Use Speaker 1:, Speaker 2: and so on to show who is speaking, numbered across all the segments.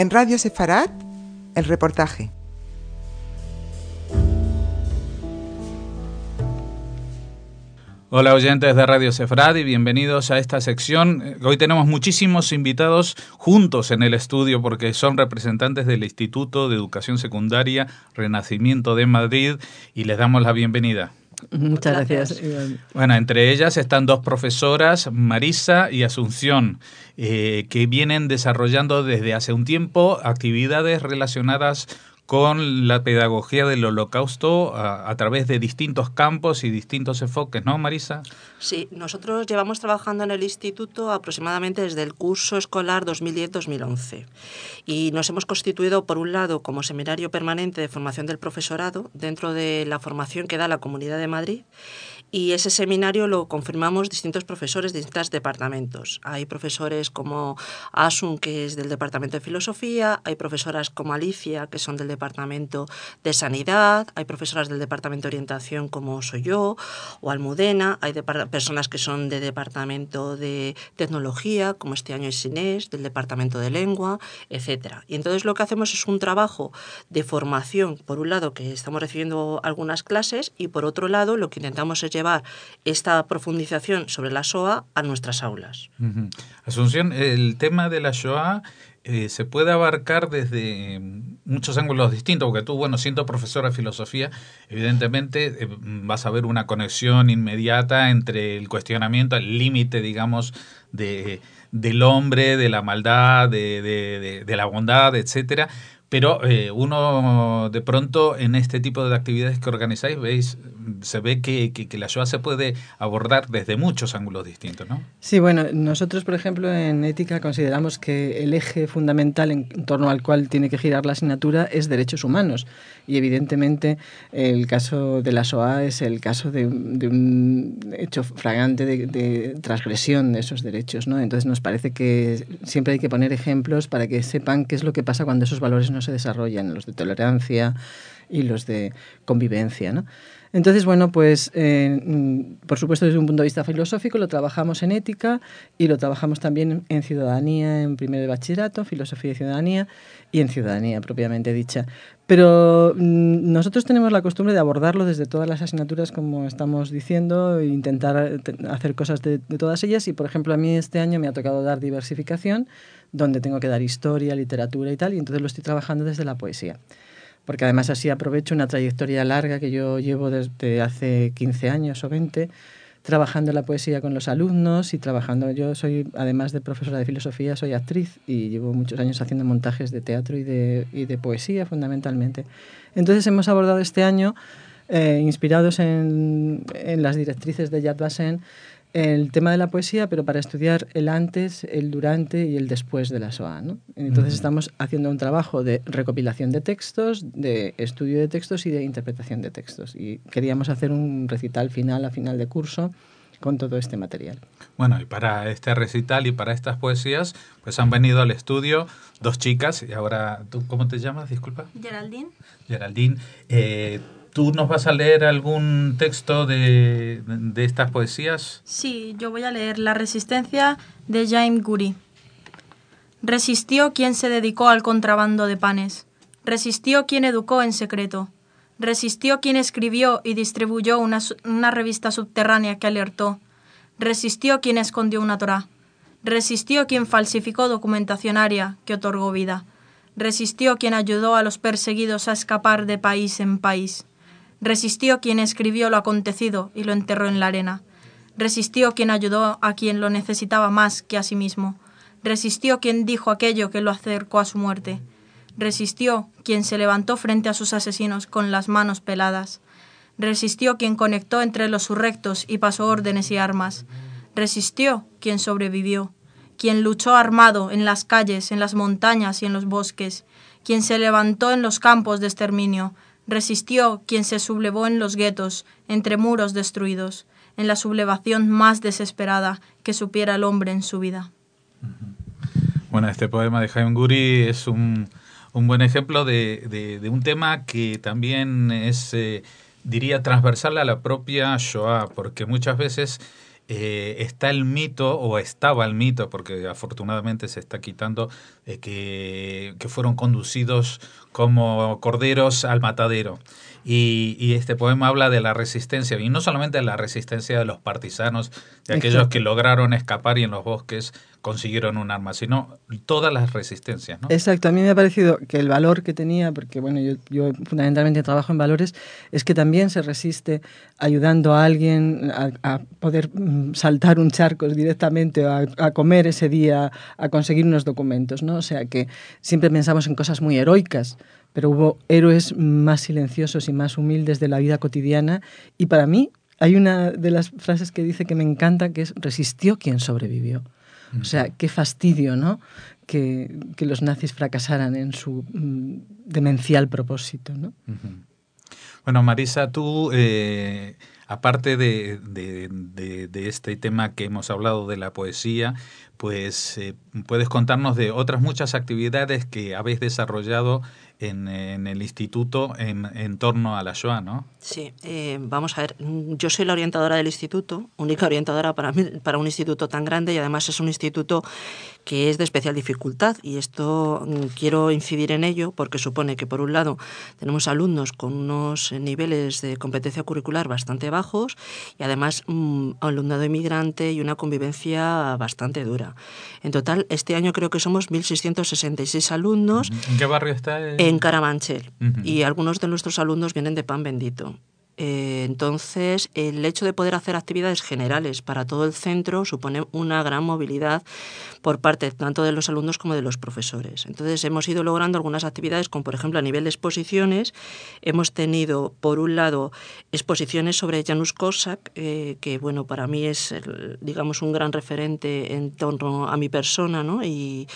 Speaker 1: En Radio Sefarad, el reportaje.
Speaker 2: Hola oyentes de Radio Sefrad y bienvenidos a esta sección. Hoy tenemos muchísimos invitados juntos en el estudio porque son representantes del Instituto de Educación Secundaria Renacimiento de Madrid y les damos la bienvenida.
Speaker 3: Muchas gracias.
Speaker 2: Bueno, entre ellas están dos profesoras, Marisa y Asunción, eh, que vienen desarrollando desde hace un tiempo actividades relacionadas con la pedagogía del holocausto a, través de distintos campos y distintos enfoques, ¿no, Marisa?
Speaker 3: Sí, nosotros llevamos trabajando en el instituto aproximadamente desde el curso escolar 2010-2011 y nos hemos constituido, por un lado, como seminario permanente de formación del profesorado dentro de la formación que da la Comunidad de Madrid y ese seminario lo confirmamos distintos profesores de distintos departamentos. Hay profesores como Asun, que es del Departamento de Filosofía, hay profesoras como Alicia, que son del Departamento de Sanidad, hay profesoras del Departamento de Orientación, como soy yo, o Almudena, hay personas que son de Departamento de Tecnología, como este año es Inés, del Departamento de Lengua, etc. Y entonces lo que hacemos es un trabajo de formación, por un lado, que estamos recibiendo algunas clases, y por otro lado, lo que intentamos es esta profundización sobre la SOA a nuestras aulas.
Speaker 2: Asunción, el tema de la Shoah eh, se puede abarcar desde muchos ángulos distintos, porque tú, bueno, siendo profesora de filosofía, evidentemente eh, vas a ver una conexión inmediata entre el cuestionamiento, el límite, digamos, de, del hombre, de la maldad, de, de la bondad, etcétera, pero eh, uno de pronto en este tipo de actividades que organizáis, veis, se ve que, que, la Shoah se puede abordar desde muchos ángulos distintos, ¿no?
Speaker 4: Sí, bueno, nosotros, por ejemplo, en ética consideramos que el eje fundamental en torno al cual tiene que girar la asignatura es derechos humanos. Y evidentemente el caso de la SOA es el caso de, de un hecho fragante de, de, transgresión de esos derechos, ¿no? Entonces nos parece que siempre hay que poner ejemplos para que sepan qué es lo que pasa cuando esos valores no se desarrollan, los de tolerancia y los de convivencia. ¿no? Entonces, bueno, pues eh, mm, por supuesto desde un punto de vista filosófico lo trabajamos en ética y lo trabajamos también en ciudadanía en primero de bachillerato, filosofía y ciudadanía y en ciudadanía propiamente dicha. Pero mm, nosotros tenemos la costumbre de abordarlo desde todas las asignaturas, como estamos diciendo, e intentar hacer cosas de, de todas ellas. Y, por ejemplo, a mí este año me ha tocado dar diversificación, donde tengo que dar historia, literatura y tal, y entonces lo estoy trabajando desde la poesía porque además así aprovecho una trayectoria larga que yo llevo desde hace 15 años o 20 trabajando la poesía con los alumnos y trabajando, yo soy, además de profesora de filosofía, soy actriz y llevo muchos años haciendo montajes de teatro y de, y de poesía fundamentalmente. Entonces hemos abordado este año, eh, inspirados en, en, las directrices de Yad Vashem, el tema de la poesía, pero para estudiar el antes, el durante y el después de la SOA. ¿no? Entonces estamos haciendo un trabajo de recopilación de textos, de estudio de textos y de interpretación de textos. Y queríamos hacer un recital final a final de curso con todo este material.
Speaker 2: Bueno, y para este recital y para estas poesías, pues han venido al estudio dos chicas, y ahora, ¿tú cómo te llamas? Disculpa.
Speaker 5: Geraldine.
Speaker 2: Geraldine. Eh, ¿Tú nos vas a leer algún texto de, de, estas poesías?
Speaker 5: Sí, yo voy a leer La resistencia de Jaime Guri. Resistió quien se dedicó al contrabando de panes. Resistió quien educó en secreto. Resistió quien escribió y distribuyó una, una revista subterránea que alertó. Resistió quien escondió una Torá. Resistió quien falsificó documentacionaria que otorgó vida. Resistió quien ayudó a los perseguidos a escapar de país en país. Resistió quien escribió lo acontecido y lo enterró en la arena. Resistió quien ayudó a quien lo necesitaba más que a sí mismo. Resistió quien dijo aquello que lo acercó a su muerte. Resistió quien se levantó frente a sus asesinos con las manos peladas. Resistió quien conectó entre los surrectos y pasó órdenes y armas. Resistió quien sobrevivió, quien luchó armado en las calles, en las montañas y en los bosques, quien se levantó en los campos de exterminio, Resistió quien se sublevó en los guetos, entre muros destruidos, en la sublevación más desesperada que supiera el hombre en su vida.
Speaker 2: Bueno, este poema de Jaime Guri es un, un buen ejemplo de, de, un tema que también es, eh, diría, transversal a la propia Shoah, porque muchas veces eh, está el mito, o estaba el mito, porque afortunadamente se está quitando, que, que fueron conducidos como corderos al matadero. Y, y, este poema habla de la resistencia, y no solamente de la resistencia de los partisanos, de aquellos Exacto. que lograron escapar y en los bosques consiguieron un arma, sino todas las resistencias. ¿no?
Speaker 4: Exacto, a mí me ha parecido que el valor que tenía, porque bueno, yo, yo fundamentalmente trabajo en valores, es que también se resiste ayudando a alguien a, a poder mm, saltar un charco directamente, a, a, comer ese día, a conseguir unos documentos, ¿no? O sea que siempre pensamos en cosas muy heroicas, pero hubo héroes más silenciosos y más humildes de la vida cotidiana y para mí hay una de las frases que dice que me encanta que es resistió quien sobrevivió. O sea, qué fastidio, ¿no? Que, que los nazis fracasaran en su mm, demencial propósito, ¿no?
Speaker 2: Bueno, Marisa, tú, eh, aparte de, de, este tema que hemos hablado de la poesía, pues eh, puedes contarnos de otras muchas actividades que habéis desarrollado en, en el instituto en, en, torno a la Shoah, ¿no?
Speaker 3: Sí, eh, vamos a ver, yo soy la orientadora del instituto, única orientadora para, mí, para un instituto tan grande y además es un instituto que es de especial dificultad y esto mm, quiero incidir en ello porque supone que por un lado tenemos alumnos con unos niveles de competencia curricular bastante bajos y además un alumnado inmigrante y una convivencia bastante dura. En total, este año creo que somos 1.666 alumnos.
Speaker 2: ¿En qué barrio está?
Speaker 3: El... En Carabanchel. Uh -huh. Y algunos de nuestros alumnos vienen de Pan Bendito. Eh, entonces, el hecho de poder hacer actividades generales para todo el centro supone una gran movilidad por parte tanto de los alumnos como de los profesores. Entonces, hemos ido logrando algunas actividades, como por ejemplo a nivel de exposiciones. Hemos tenido, por un lado, exposiciones sobre Janusz Korczak, eh, que bueno, para mí es, digamos, un gran referente en torno a mi persona, ¿no? Y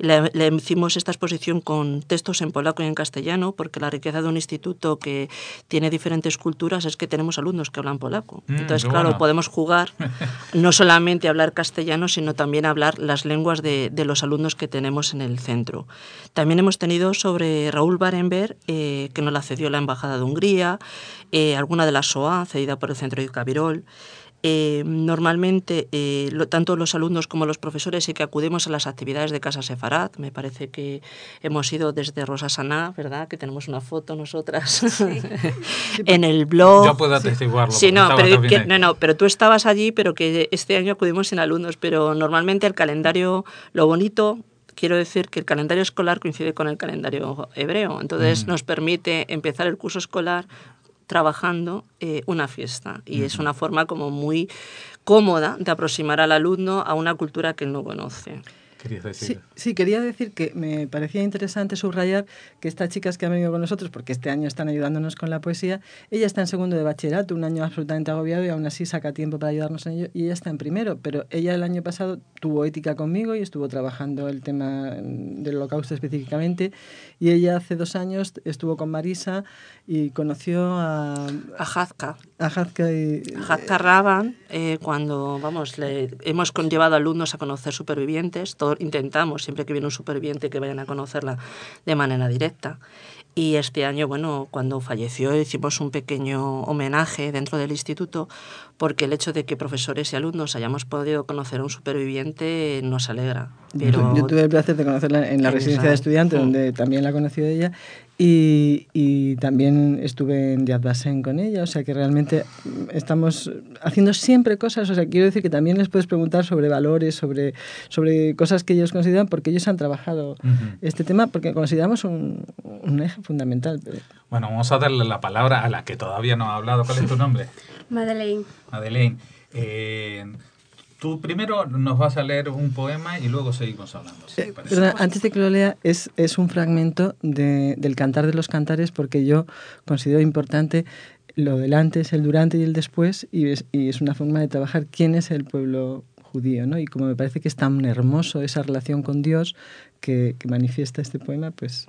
Speaker 3: le, le hicimos esta exposición con textos en polaco y en castellano, porque la riqueza de un instituto que tiene diferentes culturas es que tenemos alumnos que hablan polaco. Mm, Entonces, claro, bueno. podemos jugar no solamente a hablar castellano, sino también a hablar las lenguas de, de, los alumnos que tenemos en el centro. También hemos tenido sobre Raúl Barenberg, eh, que nos la cedió la Embajada de Hungría, eh, alguna de la SOA, cedida por el Centro de Cabirol. Eh, normalmente, eh, lo, tanto los alumnos como los profesores, sí que acudimos a las actividades de Casa Sefarat. Me parece que hemos ido desde Rosa Saná, ¿verdad? Que tenemos una foto nosotras sí. en el blog.
Speaker 2: Yo puedo atestiguarlo.
Speaker 3: Sí, no pero, que, no, no, pero tú estabas allí, pero que este año acudimos sin alumnos. Pero normalmente el calendario, lo bonito, quiero decir que el calendario escolar coincide con el calendario hebreo. Entonces mm. nos permite empezar el curso escolar trabajando eh, una fiesta y uh -huh. es una forma como muy cómoda de aproximar al alumno a una cultura que él no conoce.
Speaker 4: Sí, sí, quería decir que me parecía interesante subrayar que estas chicas que han venido con nosotros, porque este año están ayudándonos con la poesía, ella está en segundo de bachillerato, un año absolutamente agobiado y aún así saca tiempo para ayudarnos en ello, y ella está en primero, pero ella el año pasado tuvo ética conmigo y estuvo trabajando el tema del holocausto específicamente, y ella hace dos años estuvo con Marisa y conoció a...
Speaker 3: A Hazka.
Speaker 4: A Hazka y...
Speaker 3: A Hazka Raban, eh, cuando, vamos, le, hemos llevado alumnos a conocer supervivientes, todo, intentamos, siempre que viene un superviviente, que vayan a conocerla de manera directa. Y este año, bueno, cuando falleció hicimos un pequeño homenaje dentro del instituto porque el hecho de que profesores y alumnos hayamos podido conocer a un superviviente nos alegra.
Speaker 4: Pero... Yo, yo tuve el placer de conocerla en la en residencia de estudiantes, sí. donde también la conocí de ella, y, y, también estuve en Yad Vashem con ella, o sea que realmente estamos haciendo siempre cosas, o sea, quiero decir que también les puedes preguntar sobre valores, sobre, sobre cosas que ellos consideran, porque ellos han trabajado uh -huh. este tema, porque consideramos un, un eje fundamental.
Speaker 2: Bueno, vamos a darle la palabra a la que todavía no ha hablado. ¿Cuál es tu nombre?
Speaker 6: Madeleine.
Speaker 2: Madeleine. Eh, Tú primero nos vas a leer un poema y luego seguimos hablando.
Speaker 4: ¿sí? Eh, antes de que lo lea, es, es un fragmento de, del Cantar de los Cantares porque yo considero importante lo del antes, el durante y el después y es, y es una forma de trabajar quién es el pueblo judío, ¿no? Y como me parece que es tan hermoso esa relación con Dios que, que manifiesta este poema, pues...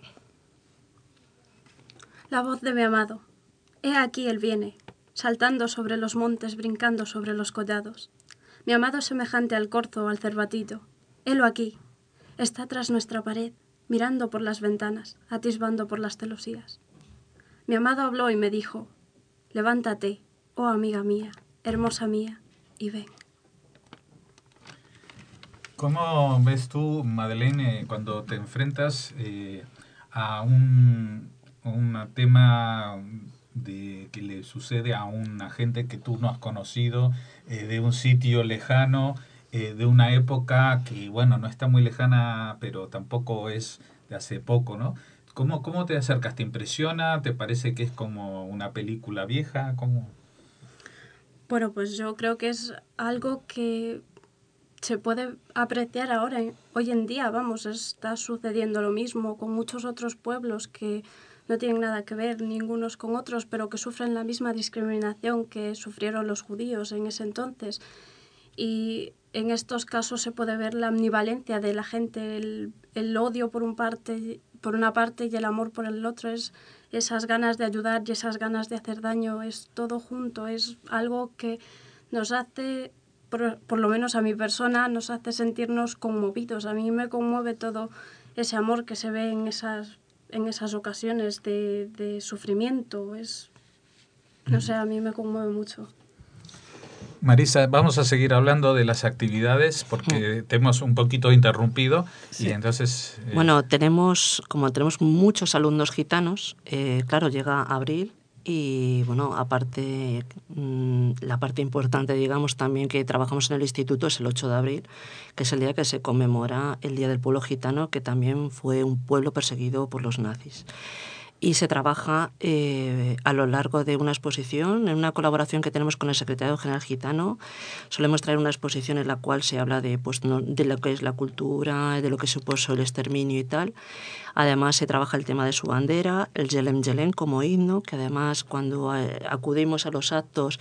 Speaker 6: La voz de mi amado. He aquí él viene, saltando sobre los montes, brincando sobre los collados mi amado semejante al corzo o al cervatito. Helo aquí. Está tras nuestra pared, mirando por las ventanas, atisbando por las celosías. Mi amado habló y me dijo, levántate, oh amiga mía, hermosa mía, y ven.
Speaker 2: ¿Cómo ves tú, Madeleine, cuando te enfrentas eh, a un, un tema de que le sucede a una gente que tú no has conocido, eh, de un sitio lejano, eh, de una época que, bueno, no está muy lejana, pero tampoco es de hace poco, ¿no? ¿Cómo, cómo te acercas? ¿Te impresiona? ¿Te parece que es como una película vieja? ¿Cómo?
Speaker 6: Bueno, pues yo creo que es algo que se puede apreciar ahora, hoy en día, vamos, está sucediendo lo mismo con muchos otros pueblos que no tienen nada que ver ningunos con otros, pero que sufren la misma discriminación que sufrieron los judíos en ese entonces. Y en estos casos se puede ver la ambivalencia de la gente, el, el odio por, un parte, por una parte y el amor por el otro, es esas ganas de ayudar y esas ganas de hacer daño, es todo junto, es algo que nos hace, por, por lo menos a mi persona, nos hace sentirnos conmovidos. A mí me conmueve todo ese amor que se ve en esas en esas ocasiones de, de sufrimiento. Es, no sé, a mí me conmueve mucho.
Speaker 2: Marisa, vamos a seguir hablando de las actividades porque te hemos un poquito interrumpido y entonces...
Speaker 3: Eh... Bueno, tenemos, como tenemos muchos alumnos gitanos, eh, claro, llega abril y bueno, aparte, mm, la parte importante, digamos, también que trabajamos en el instituto es el 8 de abril, que es el día que se conmemora el Día del Pueblo Gitano, que también fue un pueblo perseguido por los nazis y se trabaja eh, a lo largo de una exposición, en una colaboración que tenemos con el secretario general gitano. Solemos traer una exposición en la cual se habla de, pues, de lo que es la cultura, de lo que supuso el exterminio y tal. Además se trabaja el tema de su bandera, el Yelem Yelem como himno, que además cuando eh, acudimos a los actos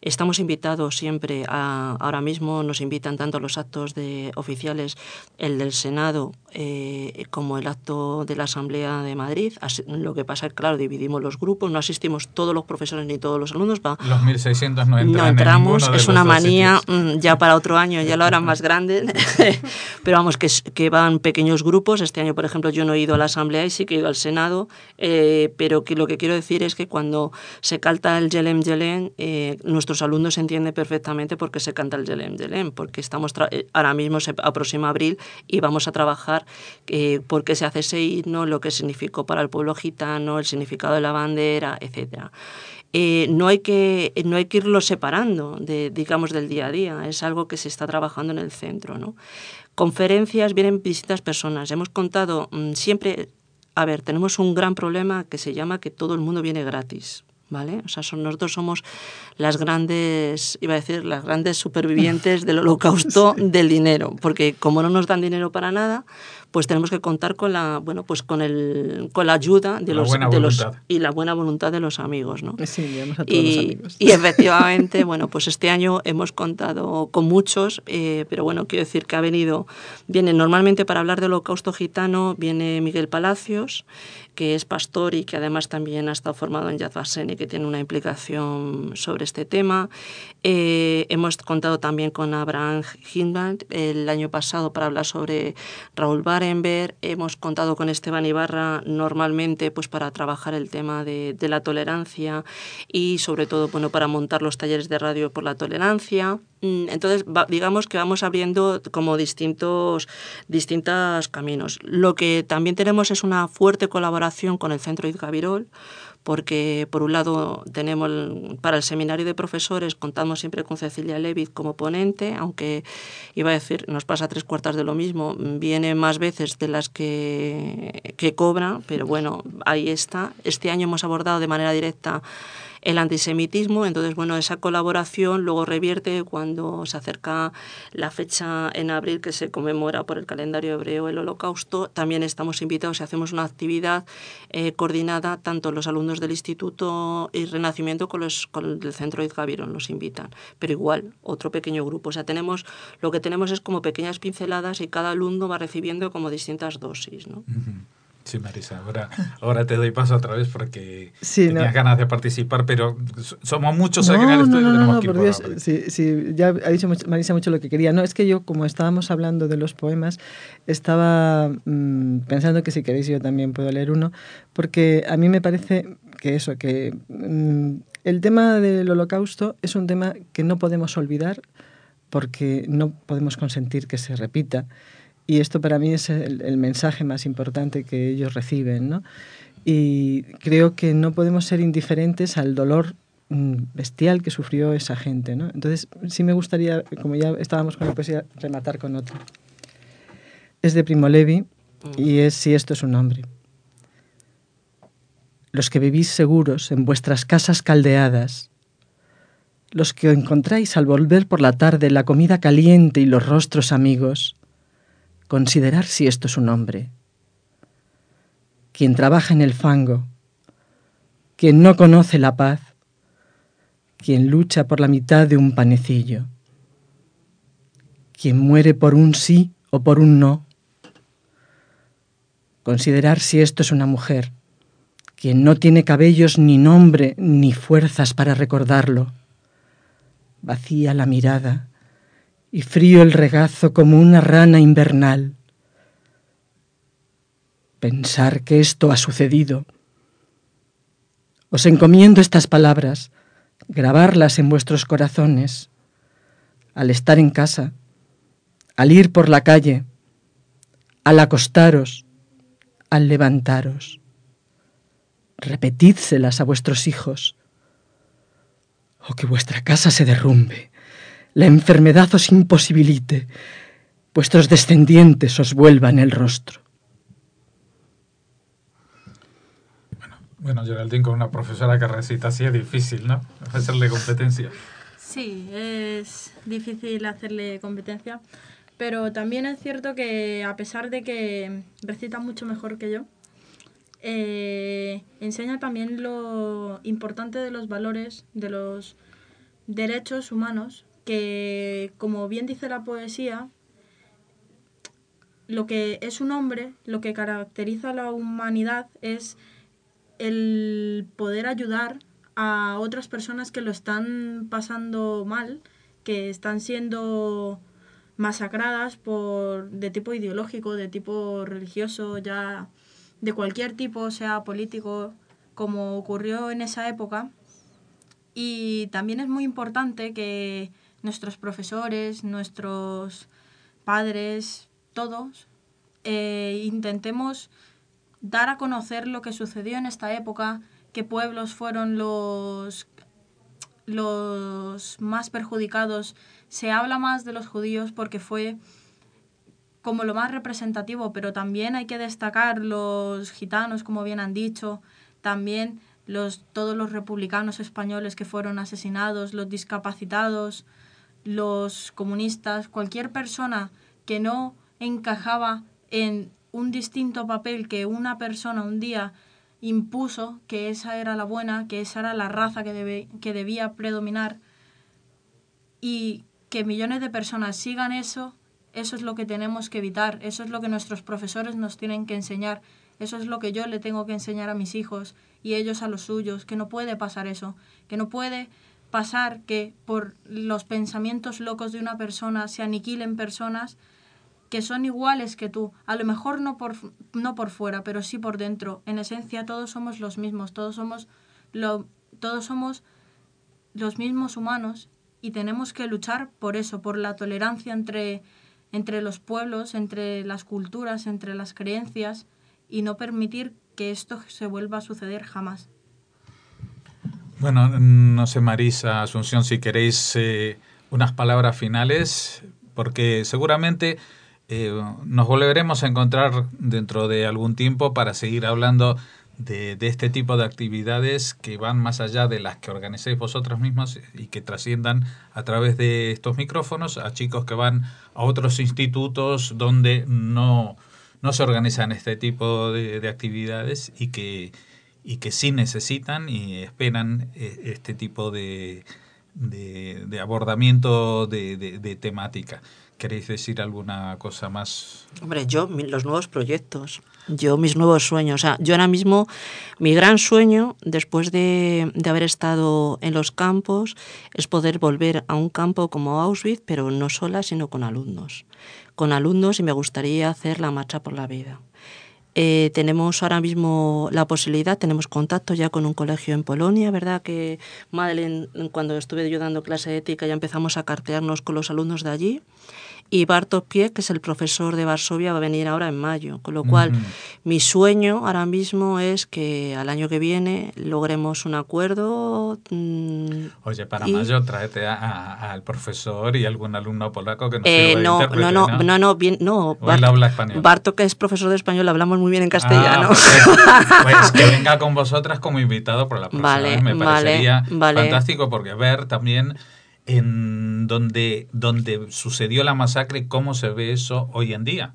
Speaker 3: estamos invitados siempre a, ahora mismo nos invitan tanto a los actos de oficiales, el del Senado eh, como el acto de la Asamblea de Madrid. Lo que pasa es que, claro, dividimos los grupos, no asistimos todos los profesores ni todos los alumnos. Va,
Speaker 2: los 1.600 no,
Speaker 3: no entramos, es una manía, mm, ya para otro año ya lo harán más grande, pero vamos, que, que van pequeños grupos. Este año, por ejemplo, yo no he ido a la Asamblea y sí que he ido al Senado, eh, pero que lo que quiero decir es que cuando se canta el Yelem Yelem, eh, nuestros alumnos entienden perfectamente por qué se canta el Yelem Yelem, porque estamos eh, ahora mismo se aproxima abril y vamos a trabajar eh, por qué se hace ese himno, lo que significó para el pueblo gitano, el significado de la bandera, etcétera. Eh, no, hay que, no hay que irlo separando, de, digamos, del día a día. Es algo que se está trabajando en el centro. ¿no? Conferencias, vienen distintas personas. Hemos contado mm, siempre, a ver, tenemos un gran problema que se llama que todo el mundo viene gratis. ¿Vale? O sea, son, nosotros somos las grandes, iba a decir, las grandes supervivientes del holocausto del dinero, porque como no nos dan dinero para nada, pues tenemos que contar con la bueno pues con el con la ayuda de
Speaker 2: la
Speaker 3: los, de los y la buena voluntad de los amigos no
Speaker 4: Sí, llamamos a todos los
Speaker 3: y,
Speaker 4: amigos.
Speaker 3: y efectivamente bueno pues este año hemos contado con muchos eh, pero bueno quiero decir que ha venido viene normalmente para hablar del holocausto gitano viene Miguel Palacios que es pastor y que además también ha estado formado en Yad Vashem y que tiene una implicación sobre este tema. Eh, hemos contado también con Abraham Hindman el año pasado para hablar sobre Raúl Barenberg, hemos contado con Esteban Ibarra normalmente pues para trabajar el tema de, la tolerancia y sobre todo bueno, para montar los talleres de radio por la tolerancia. Entonces, va, digamos que vamos abriendo como distintos, distintos caminos. Lo que también tenemos es una fuerte colaboración con el Centro Izgavirol, porque por un lado tenemos para el seminario de profesores contamos siempre con Cecilia Levitt como ponente, aunque iba a decir, nos pasa tres cuartas de lo mismo, viene más veces de las que, que cobra, pero bueno, ahí está. Este año hemos abordado de manera directa el antisemitismo. Entonces, bueno, esa colaboración luego revierte cuando se acerca la fecha en abril que se conmemora por el calendario hebreo el holocausto. También estamos invitados y hacemos una actividad eh, coordinada, tanto los alumnos del Instituto y Renacimiento con, los, con el Centro de Izgaviron nos invitan. Pero igual, otro pequeño grupo. O sea, tenemos, lo que tenemos es como pequeñas pinceladas y cada alumno va recibiendo como distintas dosis, ¿no?
Speaker 2: Sí, Marisa, ahora, ahora te doy paso otra vez porque
Speaker 4: sí,
Speaker 2: tenías
Speaker 4: no.
Speaker 2: ganas de participar, pero somos muchos
Speaker 4: no,
Speaker 2: en el estudio
Speaker 4: no, no,
Speaker 2: tenemos
Speaker 4: no, por Dios, sí, sí, ya ha dicho Marisa mucho lo que quería. No, es que yo, como estábamos hablando de los poemas, estaba mmm, pensando que si queréis yo también puedo leer uno, porque a mí me parece que eso, que mmm, el tema del holocausto es un tema que no podemos olvidar porque no podemos consentir que se repita. Y esto para mí es el, mensaje más importante que ellos reciben. ¿no? Y creo que no podemos ser indiferentes al dolor mm, bestial que sufrió esa gente. ¿no? Entonces, sí me gustaría, como ya estábamos con la poesía, rematar con otra. Es de Primo Levi y es Si esto es un hombre. Los que vivís seguros en vuestras casas caldeadas, los que encontráis al volver por la tarde la comida caliente y los rostros amigos, considerar si esto es un hombre. Quien trabaja en el fango, quien no conoce la paz, quien lucha por la mitad de un panecillo, quien muere por un sí o por un no. Considerar si esto es una mujer, quien no tiene cabellos ni nombre ni fuerzas para recordarlo vacía la mirada y frío el regazo como una rana invernal. Pensar que esto ha sucedido. Os encomiendo estas palabras, grabarlas en vuestros corazones, al estar en casa, al ir por la calle, al acostaros, al levantaros. Repetidselas a vuestros hijos o que vuestra casa se derrumbe, la enfermedad os imposibilite, vuestros descendientes os vuelvan el rostro.
Speaker 2: Bueno, bueno, Geraldine, con una profesora que recita así es difícil, ¿no? Hacerle competencia.
Speaker 5: Sí, es difícil hacerle competencia, pero también es cierto que a pesar de que recita mucho mejor que yo, eh, enseña también lo importante de los valores, de los derechos humanos, que como bien dice la poesía, lo que es un hombre, lo que caracteriza a la humanidad es el poder ayudar a otras personas que lo están pasando mal, que están siendo masacradas por de tipo ideológico, de tipo religioso, ya de cualquier tipo, sea político, como ocurrió en esa época. Y también es muy importante que nuestros profesores, nuestros padres, todos, eh, intentemos dar a conocer lo que sucedió en esta época, qué pueblos fueron los, los más perjudicados. Se habla más de los judíos porque fue como lo más representativo, pero también hay que destacar los gitanos, como bien han dicho, también los, todos los republicanos españoles que fueron asesinados, los discapacitados, los comunistas, cualquier persona que no encajaba en un distinto papel que una persona un día impuso que esa era la buena, que esa era la raza que, debe, que debía predominar y que millones de personas sigan eso, eso es lo que tenemos que evitar, eso es lo que nuestros profesores nos tienen que enseñar, eso es lo que yo le tengo que enseñar a mis hijos y ellos a los suyos, que no puede pasar eso, que no puede pasar que por los pensamientos locos de una persona se aniquilen personas que son iguales que tú, a lo mejor no por, no por fuera, pero sí por dentro. En esencia todos somos los mismos, todos somos, lo, todos somos los mismos humanos y tenemos que luchar por eso, por la tolerancia entre entre los pueblos, entre las culturas, entre las creencias y no permitir que esto se vuelva a suceder jamás.
Speaker 2: Bueno, no sé, Marisa, Asunción, si queréis eh, unas palabras finales, porque seguramente eh, nos volveremos a encontrar dentro de algún tiempo para seguir hablando de, este tipo de actividades que van más allá de las que organicéis vosotros mismos y que trasciendan a través de estos micrófonos a chicos que van a otros institutos donde no, no se organizan este tipo de actividades y que, y que sí necesitan y esperan eh, este tipo de, de, de abordamiento de, de temática. ¿Queréis decir alguna cosa más?
Speaker 3: Hombre, yo, los nuevos proyectos, yo mis nuevos sueños. O sea, yo ahora mismo, mi gran sueño, después de, de, haber estado en los campos, es poder volver a un campo como Auschwitz, pero no sola, sino con alumnos. Con alumnos y me gustaría hacer la marcha por la vida. Eh, tenemos ahora mismo la posibilidad, tenemos contacto ya con un colegio en Polonia, ¿verdad? Que Madeleine, cuando estuve yo dando clase de ética, ya empezamos a cartearnos con los alumnos de allí y Bartosz Pie, que es el profesor de Varsovia, va a venir ahora en mayo. Con lo cual, mi sueño ahora mismo es que al año que viene logremos un acuerdo.
Speaker 2: Mm, Oye, para mayo tráete al profesor y algún alumno polaco que nos
Speaker 3: eh, no, no, no, no, no, bien, no.
Speaker 2: habla español.
Speaker 3: Barto, que es profesor de español, hablamos muy bien en castellano.
Speaker 2: Ah, pues que venga con vosotras como invitado por la próxima vez. Me parecería fantástico porque ver también en donde, donde sucedió la masacre, cómo se ve eso hoy en día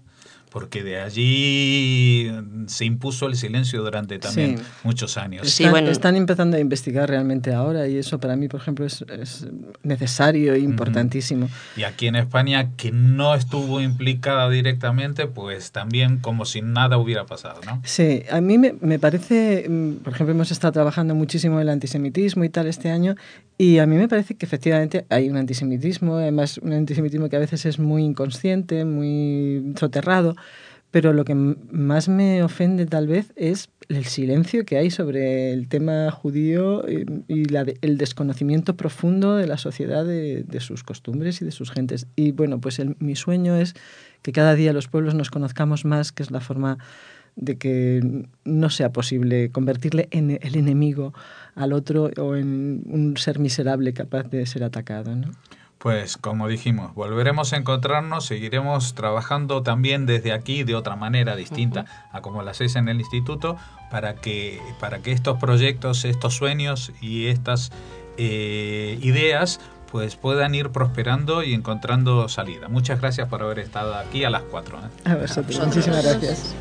Speaker 2: porque de allí se impuso el silencio durante también muchos años.
Speaker 4: Sí, están, están, empezando a investigar realmente ahora y eso para mí, por ejemplo, es, es necesario e importantísimo.
Speaker 2: Y aquí en España, que no estuvo implicada directamente, pues también como si nada hubiera pasado, ¿no?
Speaker 4: Sí, a mí me, me parece, mm, por ejemplo, hemos estado trabajando muchísimo en el antisemitismo y tal este año y a mí me parece que efectivamente hay un antisemitismo, además un antisemitismo que a veces es muy inconsciente, muy soterrado, pero lo que más me ofende tal vez es el silencio que hay sobre el tema judío y, el desconocimiento profundo de la sociedad, de, sus costumbres y de sus gentes. Y bueno, pues mi sueño es que cada día los pueblos nos conozcamos más, que es la forma de que no sea posible convertirle en el enemigo al otro o en un ser miserable capaz de ser atacado. ¿no?
Speaker 2: Pues como dijimos, volveremos a encontrarnos, seguiremos trabajando también desde aquí de otra manera distinta a como las hacéis en el instituto para que, para que estos proyectos, estos sueños y estas eh, ideas pues puedan ir prosperando y encontrando salida. Muchas gracias por haber estado aquí a las cuatro.
Speaker 4: ¿eh? A vosotros, muchísimas gracias.